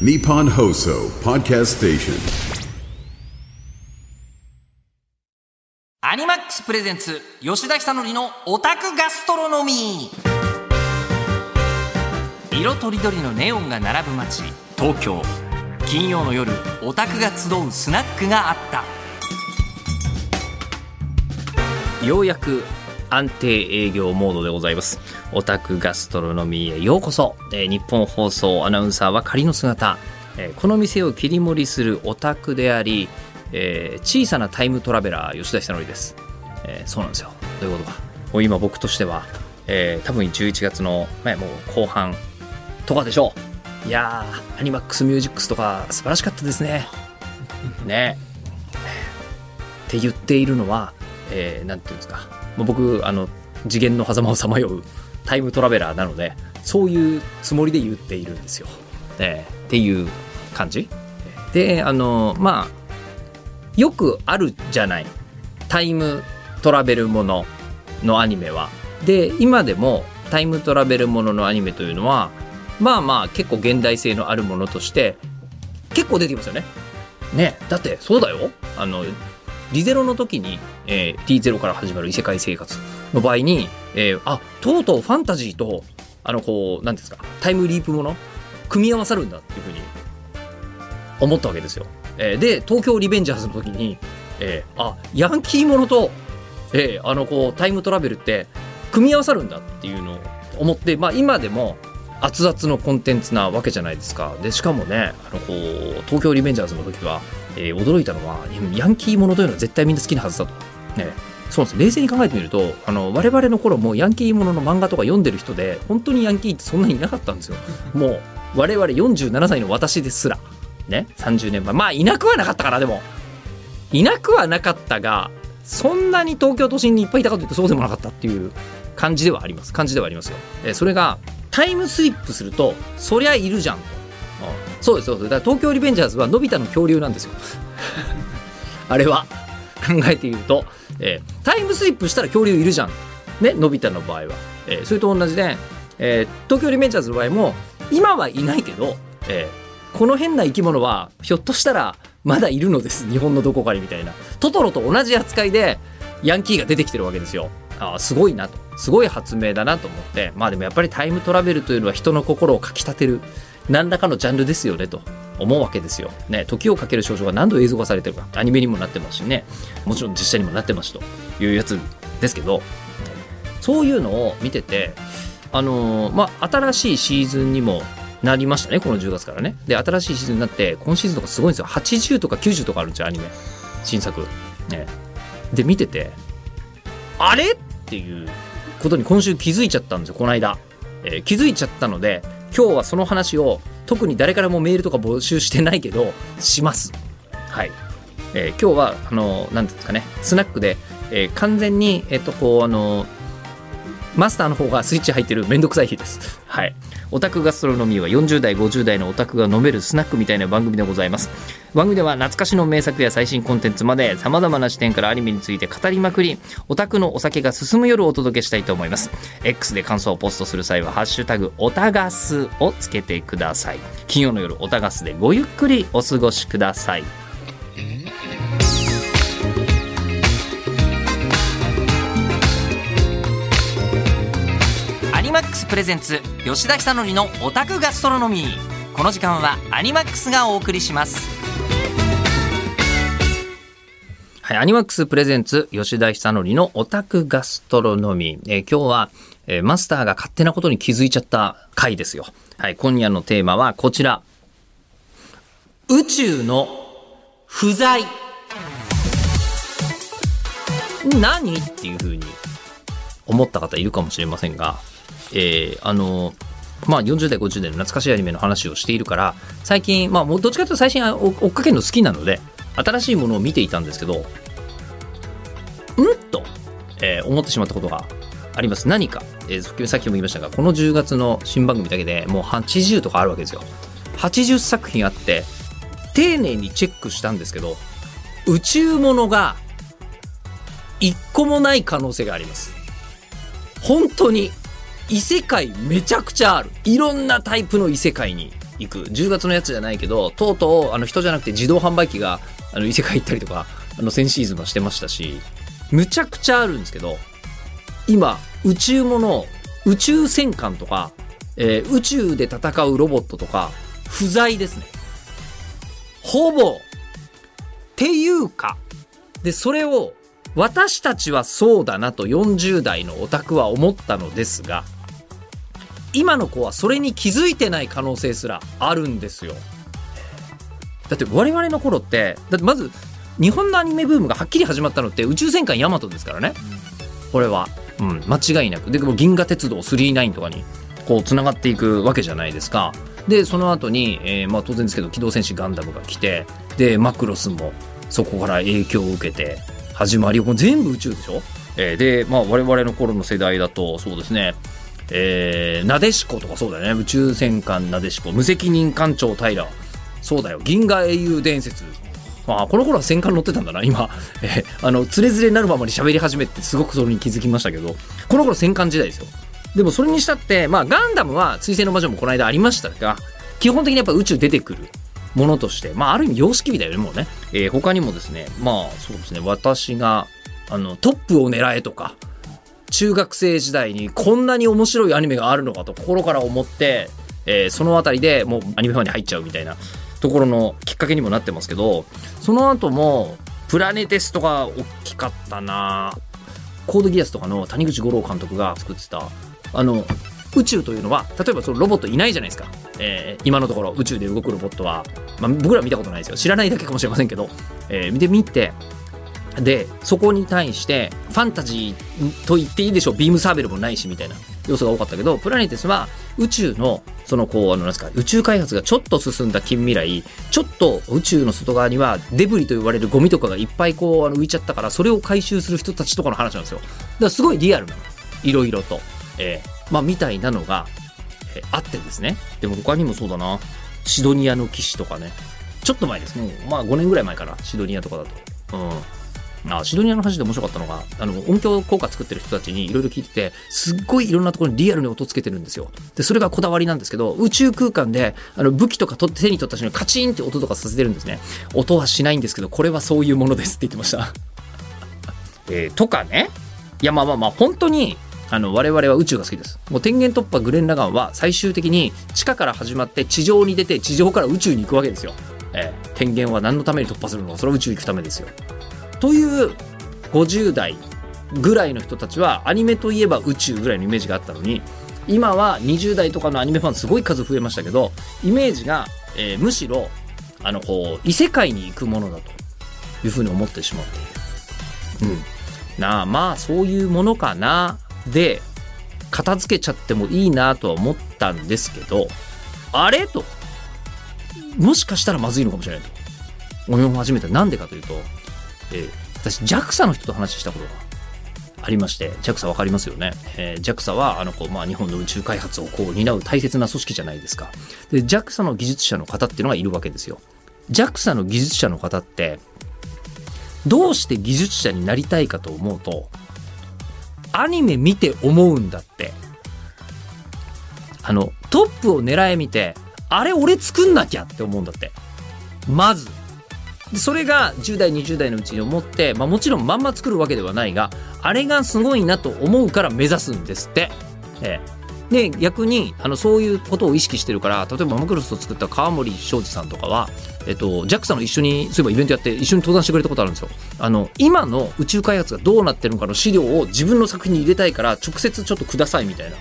Nippon Hoso Podcast Station. アニマックスプレゼンツ吉田久典のオタクガストロノミ。ー色とりどりのネオンが並ぶ街東京。金曜の夜オタクが集うスナックがあった。ようやく安定営業モードでございます。オタクガストロノミーへようこそ、えー日本放送アナウンサーは仮の姿、えこの店を切り盛りするオタクであり、えー小さなタイムトラベラー吉田久典です、えーそうなんですよ。どういうことか。もう今僕としては、えー多分11月の、ね、もう後半とかでしょう。いやーアニマックスミュージックスとか素晴らしかったですね。ね。って言っているのは、えーていうんですか。僕あの次元の狭間をさまようタイムトラベラーなのでそういうつもりで言っているんですよ、えーっていう感じ。であのまあよくあるじゃない。タイムトラベルもののアニメは。で今でもタイムトラベルもののアニメというのはまあまあ結構現代性のあるものとして結構出てきますよね。ね。だってそうだよ。あのリゼロの時に、えー、T0 から始まる異世界生活の場合に、えーあとうとうファンタジーとあのこう何ですかタイムリープもの組み合わさるんだっていうふうに思ったわけですよ。えーで東京リベンジャーズの時に、えーあヤンキーものと、えーあのこうタイムトラベルって組み合わさるんだっていうのを思って、まあ、今でも熱々のコンテンツなわけじゃないですか。でしかもねあのこう東京リベンジャーズの時は、えー驚いたのはヤンキーものというのは絶対みんな好きなはずだと。ねそうです冷静に考えてみるとあの我々の頃もヤンキーものの漫画とか読んでる人で本当にヤンキーってそんなにいなかったんですよ。もう我々47歳の私ですらね30年前まあいなくはなかったからでもいなくはなかったがそんなに東京都心にいっぱいいたかというとそうでもなかったっていう感じではあります感じではありますよ。えーそれがタイムスリップするとそりゃいるじゃんと。うんそうですそうですだから東京リベンジャーズはのび太の恐竜なんですよ。あれは考えてみると、えータイムスリップしたら恐竜いるじゃん。ね、のび太の場合は。えーそれと同じで、えー東京リベンジャーズの場合も、今はいないけど、えーこの変な生き物は、ひょっとしたら、まだいるのです。日本のどこかにみたいな。トトロと同じ扱いで、ヤンキーが出てきてるわけですよ。あーすごいなと。すごい発明だなと思って。まあでもやっぱりタイムトラベルというのは人の心をかきたてる、何らかのジャンルですよねと思うわけですよ。ね、時をかける少女が何度映像化されてるか。アニメにもなってますしね。もちろん実写にもなってますというやつですけど、そういうのを見てて、あのーまあ、新しいシーズンにもなりましたね、この10月からね。で、新しいシーズンになって、今シーズンとかすごいんですよ。80とか90とかあるんですよ、アニメ。新作。ね。で、見てて、あれ？っていうことに今週気づいちゃったんですよ、この間。えー気づいちゃったので、今日はその話を、特に誰からもメールとか募集してないけど、します。はい。えー今日は、あのーですかね、スナックで、えー完全に、えっ、と、こう、あのーマスターの方がスイッチ入ってるめんどくさい日です。はい。オタクガストロノミーは40代、50代のオタクが飲めるスナックみたいな番組でございます。番組では懐かしの名作や最新コンテンツまで様々な視点からアニメについて語りまくり、オタクのお酒が進む夜をお届けしたいと思います。X で感想をポストする際は、ハッシュタグ、オタガスをつけてください。金曜の夜、オタガスでごゆっくりお過ごしください。クスプレゼンツ吉田久典のオタクガストロノミー。この時間はアニマックスがお送りします。はい、アニマックスプレゼンツ吉田久典のオタクガストロノミー、えー今日は、えーマスターが勝手なことに気づいちゃった回ですよ。はい今夜のテーマはこちら。宇宙の不在。何？っていうふうに思った方いるかもしれませんが、えーあの、まあ、40代、50代の懐かしいアニメの話をしているから、最近、まあ、どっちかというと最近追っかけるの好きなので、新しいものを見ていたんですけど、んと、えー思ってしまったことがあります。何か、えーさっきも言いましたが、この10月の新番組だけでもう80とかあるわけですよ。80作品あって、丁寧にチェックしたんですけど、宇宙物が一個もない可能性があります。本当に異世界めちゃくちゃある。いろんなタイプの異世界に行く10月のやつじゃないけどとうとうあの人じゃなくて自動販売機があの異世界行ったりとかあの先シーズンはしてましたしむちゃくちゃあるんですけど今宇宙もの宇宙戦艦とか、えー宇宙で戦うロボットとか不在ですねほぼっていうかでそれを私たちはそうだなと40代のオタクは思ったのですが今の子はそれに気づいてない可能性すらあるんですよ。だって我々の頃ってだってまず日本のアニメブームがはっきり始まったのって宇宙戦艦ヤマトですからね。これは、うん、間違いなく。でも銀河鉄道39とかにこうつながっていくわけじゃないですか。でその後に、えーまあ、当然ですけど機動戦士ガンダムが来てでマクロスもそこから影響を受けて始まりもう全部宇宙でしょ、えーで、まあ、我々の頃の世代だとそうですね。えー、なでしことかそうだよね。宇宙戦艦なでしこ。無責任艦長平そうだよ。銀河英雄伝説。まあこの頃は戦艦乗ってたんだな。今、えーあのつれづれになるままに喋り始めてすごくそれに気づきましたけど。この頃戦艦時代ですよ。でもそれにしたってまあガンダムは水星の魔女もこの間ありましたが基本的にやっぱ宇宙出てくるものとしてまあある意味様式美だよねもうね、えー他にもですねまあそうですね。私があのトップを狙えとか中学生時代にこんなに面白いアニメがあるのかと心から思って、えーそのあたりでもうアニメファンに入っちゃうみたいなところのきっかけにもなってますけどその後もプラネテスとか大きかったな。コードギアスとかの谷口五郎監督が作ってたあの宇宙というのは例えばそのロボットいないじゃないですか、えー今のところ宇宙で動くロボットは、まあ、僕ら見たことないですよ。知らないだけかもしれませんけど、えー見てみてでそこに対してファンタジーと言っていいでしょう。ビームサーベルもないしみたいな。要素が多かったけどプラネテスは宇宙のそのこうあのなんですか宇宙開発がちょっと進んだ近未来ちょっと宇宙の外側にはデブリと言われるゴミとかがいっぱいこうあの浮いちゃったからそれを回収する人たちとかの話なんですよ。だからすごいリアルなのいろいろと、えーまあみたいなのが、えーあってですね。でも他にもそうだな。シドニアの騎士とかね。ちょっと前です。もうまあ5年ぐらい前かな。シドニアとかだと。うん。あシドニアの話で面白かったのがあの音響効果作ってる人たちにいろいろ聞いててすっごいいろんなところにリアルに音つけてるんですよ。でそれがこだわりなんですけど宇宙空間であの武器とか取って手に取った瞬間にカチンって音とかさせてるんですね。音はしないんですけどこれはそういうものですって言ってました。えーとかね。いやまあまあまあ本当にあの我々は宇宙が好きです。もう天元突破グレン・ラガンは最終的に地下から始まって地上に出て地上から宇宙に行くわけですよ、えー天元は何のために突破するのそれは宇宙に行くためですよ。という50代ぐらいの人たちはアニメといえば宇宙ぐらいのイメージがあったのに今は20代とかのアニメファンすごい数増えましたけどイメージが、えーむしろあのこう異世界に行くものだというふうに思ってしまっている。うん、なあまあそういうものかなで片付けちゃってもいいなとは思ったんですけどあれ？と。もしかしたらまずいのかもしれないと。思い始めたなんでかというと、えー私 JAXA の人と話したことがありまして JAXA わかりますよね、えー JAXA はあのこう、まあ、日本の宇宙開発をこう担う大切な組織じゃないですか。で JAXA の技術者の方っていうのがいるわけですよ。JAXA の技術者の方ってどうして技術者になりたいかと思うとアニメ見て思うんだって。あのトップを狙え見てあれ俺作んなきゃって思うんだって。まずでそれが10代20代のうちに思って、まあ、もちろんまんま作るわけではないがあれがすごいなと思うから目指すんですって。ええで逆にあのそういうことを意識してるから例えばマクロスを作った川森庄司さんとかは、えっと、JAXA の一緒にそういえばイベントやって一緒に登壇してくれたことあるんですよ。あの今の宇宙開発がどうなってるのかの資料を自分の作品に入れたいから直接ちょっとくださいみたいな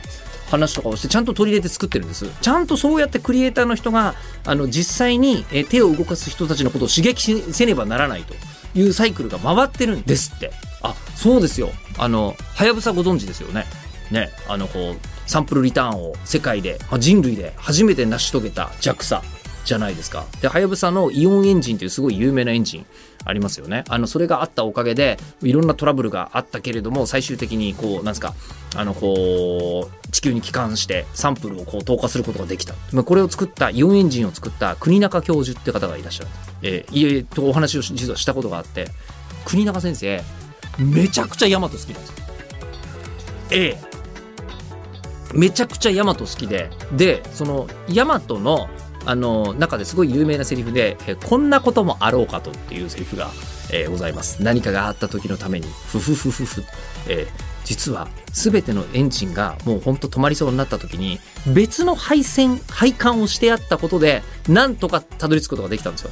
話とかをしてちゃんと取り入れて作ってるんです。ちゃんとそうやってクリエイターの人があの実際にえ手を動かす人たちのことを刺激せねばならないというサイクルが回ってるんですって。あそうですよ。あのはやぶさご存知ですよね。ね。あのこうサンプルリターンを世界で、まあ、人類で初めて成し遂げた JAXA じゃないですか。ではやぶさのイオンエンジンというすごい有名なエンジンありますよね。あのそれがあったおかげでいろんなトラブルがあったけれども最終的にこうなんですかあのこう地球に帰還してサンプルをこう投下することができた、まあ、これを作ったイオンエンジンを作った国中教授って方がいらっしゃる、えー、家とお話を実はしたことがあって国中先生めちゃくちゃヤマト好きなんですよ。ええめちゃくちゃヤマト好きででそのヤマトのあの中ですごい有名なセリフで「えこんなこともあろうかと」っていうセリフが、えーございます。何かがあった時のためにふふふふふ、えー実は全てのエンジンがもうほんと止まりそうになった時に別の配線配管をしてあったことでなんとかたどり着くことができたんですよ。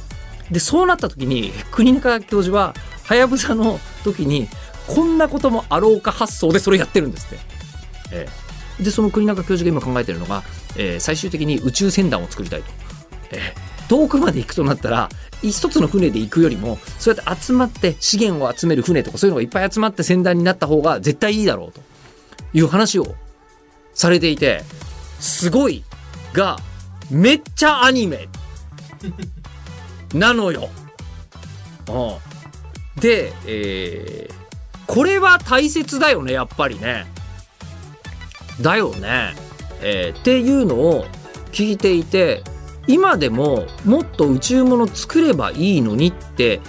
でそうなった時に国中教授ははやぶさの時にこんなこともあろうか発想でそれやってるんですって、ええでその国中教授が今考えてるのが、えー最終的に宇宙船団を作りたいと、え遠くまで行くとなったら一つの船で行くよりもそうやって集まって資源を集める船とかそういうのがいっぱい集まって船団になった方が絶対いいだろうという話をされていてすごいがめっちゃアニメなのよ。うんで、えーこれは大切だよねやっぱりね。だよね。えーっていうのを聞いていて今でももっと宇宙物作ればいいのにって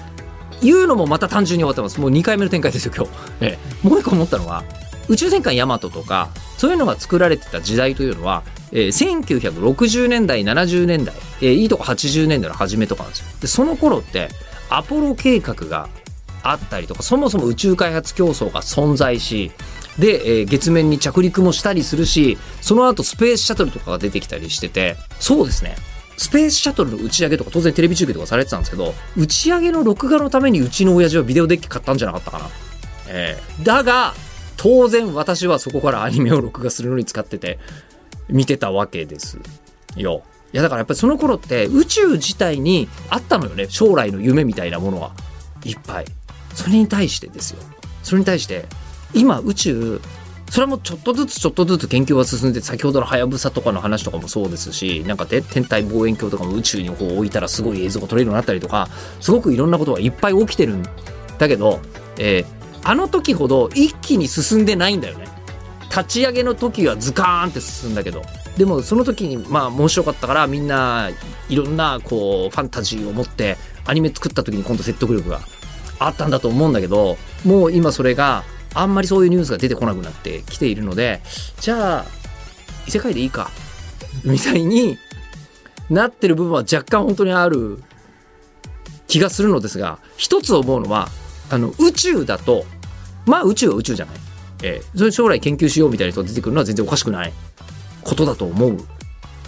いうのもまた単純に終わってます。もう2回目の展開ですよ今日、ええ。もう一個思ったのは宇宙戦艦ヤマトとかそういうのが作られてた時代というのは、えー1960年代70年代、えーいいとこ80年代の初めとかなんですよ。でその頃ってアポロ計画があったりとかそもそも宇宙開発競争が存在しで、えー月面に着陸もしたりするしその後スペースシャトルとかが出てきたりしててそうですね。スペースシャトルの打ち上げとか当然テレビ中継とかされてたんですけど打ち上げの録画のためにうちの親父はビデオデッキ買ったんじゃなかったかな、えーだが当然私はそこからアニメを録画するのに使ってて見てたわけです。よ。いやだからやっぱりその頃って宇宙自体にあったのよね。将来の夢みたいなものは。いっぱい。それに対してですよ。それに対して今宇宙それもちょっとずつちょっとずつ研究が進んで先ほどのはやぶさとかの話とかもそうですしなんかで天体望遠鏡とかも宇宙にこう置いたらすごい映像が撮れるようになったりとかすごくいろんなことがいっぱい起きてるんだけど、えーあの時ほど一気に進んでないんだよね。立ち上げの時はズカーンって進んだけど。でもその時にまあ面白かったからみんないろんなこうファンタジーを持ってアニメ作った時に今度説得力があったんだと思うんだけどもう今それがあんまりそういうニュースが出てこなくなってきているのでじゃあ異世界でいいかみたいになってる部分は若干本当にある気がするのですが一つ思うのはあの宇宙だとまあ宇宙は宇宙じゃない、えーそれ将来研究しようみたいな人が出てくるのは全然おかしくない。ことだと思う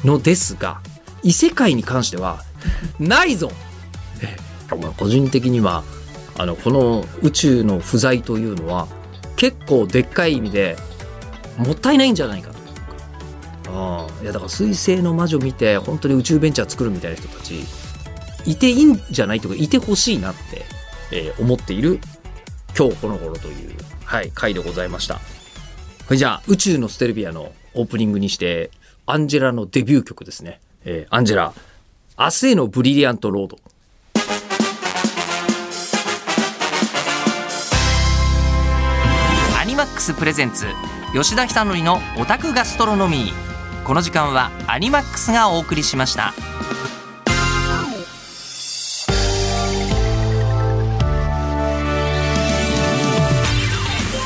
のですが異世界に関してはないぞ、えーまあ個人的にはあのこの宇宙の不在というのは結構でっかい意味でもったいないんじゃないかとああいやだから彗星の魔女見て本当に宇宙ベンチャー作るみたいな人たちいていいんじゃないとかいてほしいなって、えー思っている今日この頃という、はい、回でございました。これじゃあ宇宙のステルビアのオープニングにしてアンジェラのデビュー曲ですね。えーアンジェラ明日へのブリリアントロード。ックスプレゼンツ吉田久典のオタクガストロノミー。この時間はアニマックスがお送りしました。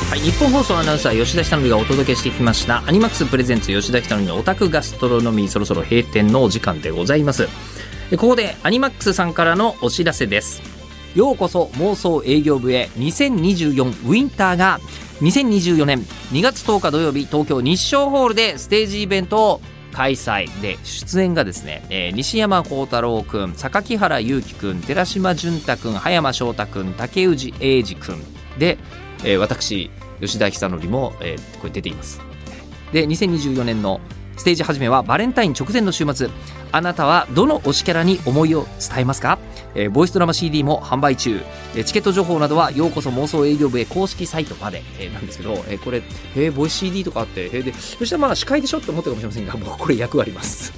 はい、日本放送アナウンサー吉田ひたのりがお届けしてきました。アニマックスプレゼンツ吉田ひたのりのオタクガストロノミー。そろそろ閉店のお時間でございます。ここでアニマックスさんからのお知らせです。ようこそ妄想営業部へ。2024ウィンターが2024年2月10日土曜日東京日照ホールでステージイベントを開催。で出演がですね、えー西山幸太郎くん榊原裕貴くん寺島淳太くん葉山翔太くん竹内英二くん。で、えー私吉田久典も、えーこれ出ています。で2024年のステージ始めはバレンタイン直前の週末。あなたはどの推しキャラに思いを伝えますか、えーボイスドラマ CD も販売中、えーチケット情報などはようこそ妄想営業部へ公式サイトまで、えーなんですけど、えーこれ、えーボイス CD とかあって、えーでそしたらまあ司会でしょって思ってるかもしれませんが もうこれ役割ます、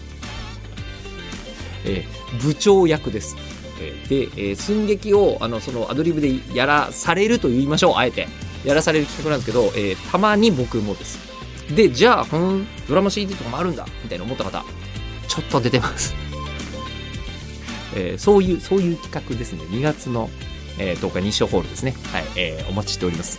えー部長役です。えーで、えー寸劇をあのそのアドリブでやらされると言いましょう。あえて。やらされる企画なんですけど、えーたまに僕もです。でじゃあこのドラマ CD とかもあるんだみたいな思った方ちょっと出てます、えーそういうそういう企画ですね。2月の、えー10日日照ホールですね。はい、えーお待ちしております。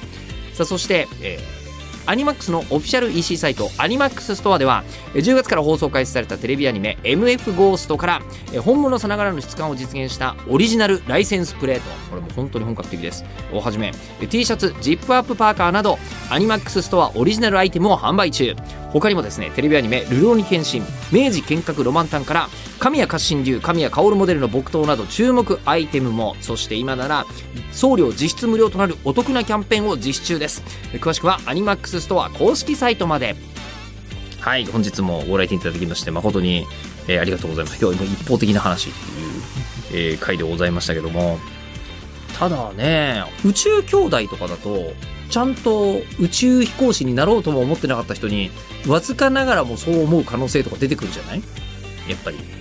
さあそして、えーアニマックスのオフィシャル EC サイトアニマックスストアでは10月から放送開始されたテレビアニメ MF ゴーストから本物さながらの質感を実現したオリジナルライセンスプレート。これも本当に本格的です。をはじめ T シャツジップアップパーカーなどアニマックスストアオリジナルアイテムを販売中。他にもですねテレビアニメ「ルローニケンシン」「明治剣閣ロマンタン」から神谷活心流神谷薫モデルの木刀など注目アイテムもそして今なら送料実質無料となるお得なキャンペーンを実施中です。詳しくはアニマックスストア公式サイトまで。はい本日もご来店いただきまして誠に、えーありがとうございます。今日も一方的な話っていう、えー回でございましたけども。ただね宇宙兄弟とかだとちゃんと宇宙飛行士になろうとも思ってなかった人にわずかながらもそう思う可能性とか出てくるじゃない？やっぱり、うん、フ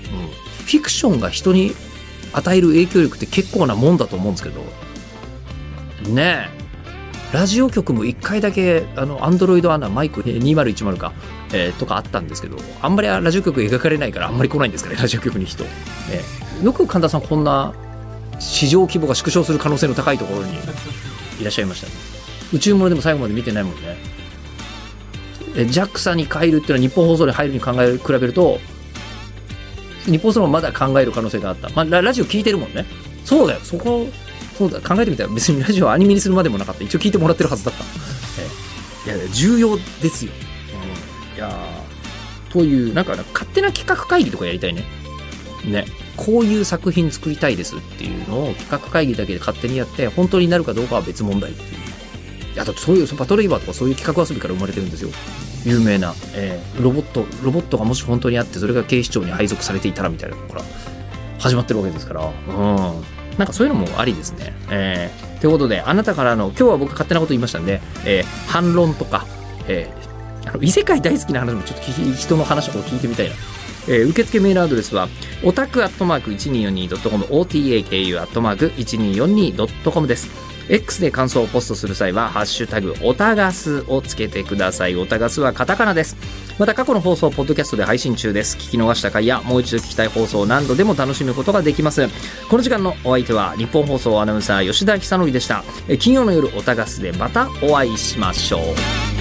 ィクションが人に与える影響力って結構なもんだと思うんですけど。ねえ。ラジオ局も1回だけあのアンドロイドアナマイク2010か、えーとかあったんですけどあんまりラジオ局描かれないからあんまり来ないんですかねラジオ局に人、ねよく神田さんこんな市場規模が縮小する可能性の高いところにいらっしゃいましたね。宇宙物でも最後まで見てないもんね。え JAXA に帰るっていうのは日本放送に入るに考える比べると日本放送もまだ考える可能性があった、まあ、ララジオ聞いてるもんね。そうだよ。そこそうだ。考えてみたら別にラジオアニメにするまでもなかった。一応聞いてもらってるはずだった、ええ。いや重要ですよ、うん、いやー。というなんか勝手な企画会議とかやりたいね。ね。こういう作品作りたいですっていうのを企画会議だけで勝手にやって本当になるかどうかは別問題っていういやだってそういうパトレイバーとかそういう企画遊びから生まれてるんですよ。有名な、えーロボットロボットがもし本当にあってそれが警視庁に配属されていたらみたいなところから。始まってるわけですから。うん。なんかそういうのもありですね。えーということであなたからの今日は僕勝手なこと言いましたんで、えー反論とか、えーあの異世界大好きな話もちょっと人の話を聞いてみたいな。えー受付メールアドレスはオタクアットマーク 1242.com otaku アットマーク 1242.com です。X で感想をポストする際は「ハッシュタグオタガス」をつけてください。オタガスはカタカナです。また過去の放送ポッドキャストで配信中です。聞き逃した回やもう一度聞きたい放送を何度でも楽しむことができます。この時間のお相手は日本放送アナウンサー吉田久典でした。え金曜の夜オタガスでまたお会いしましょう。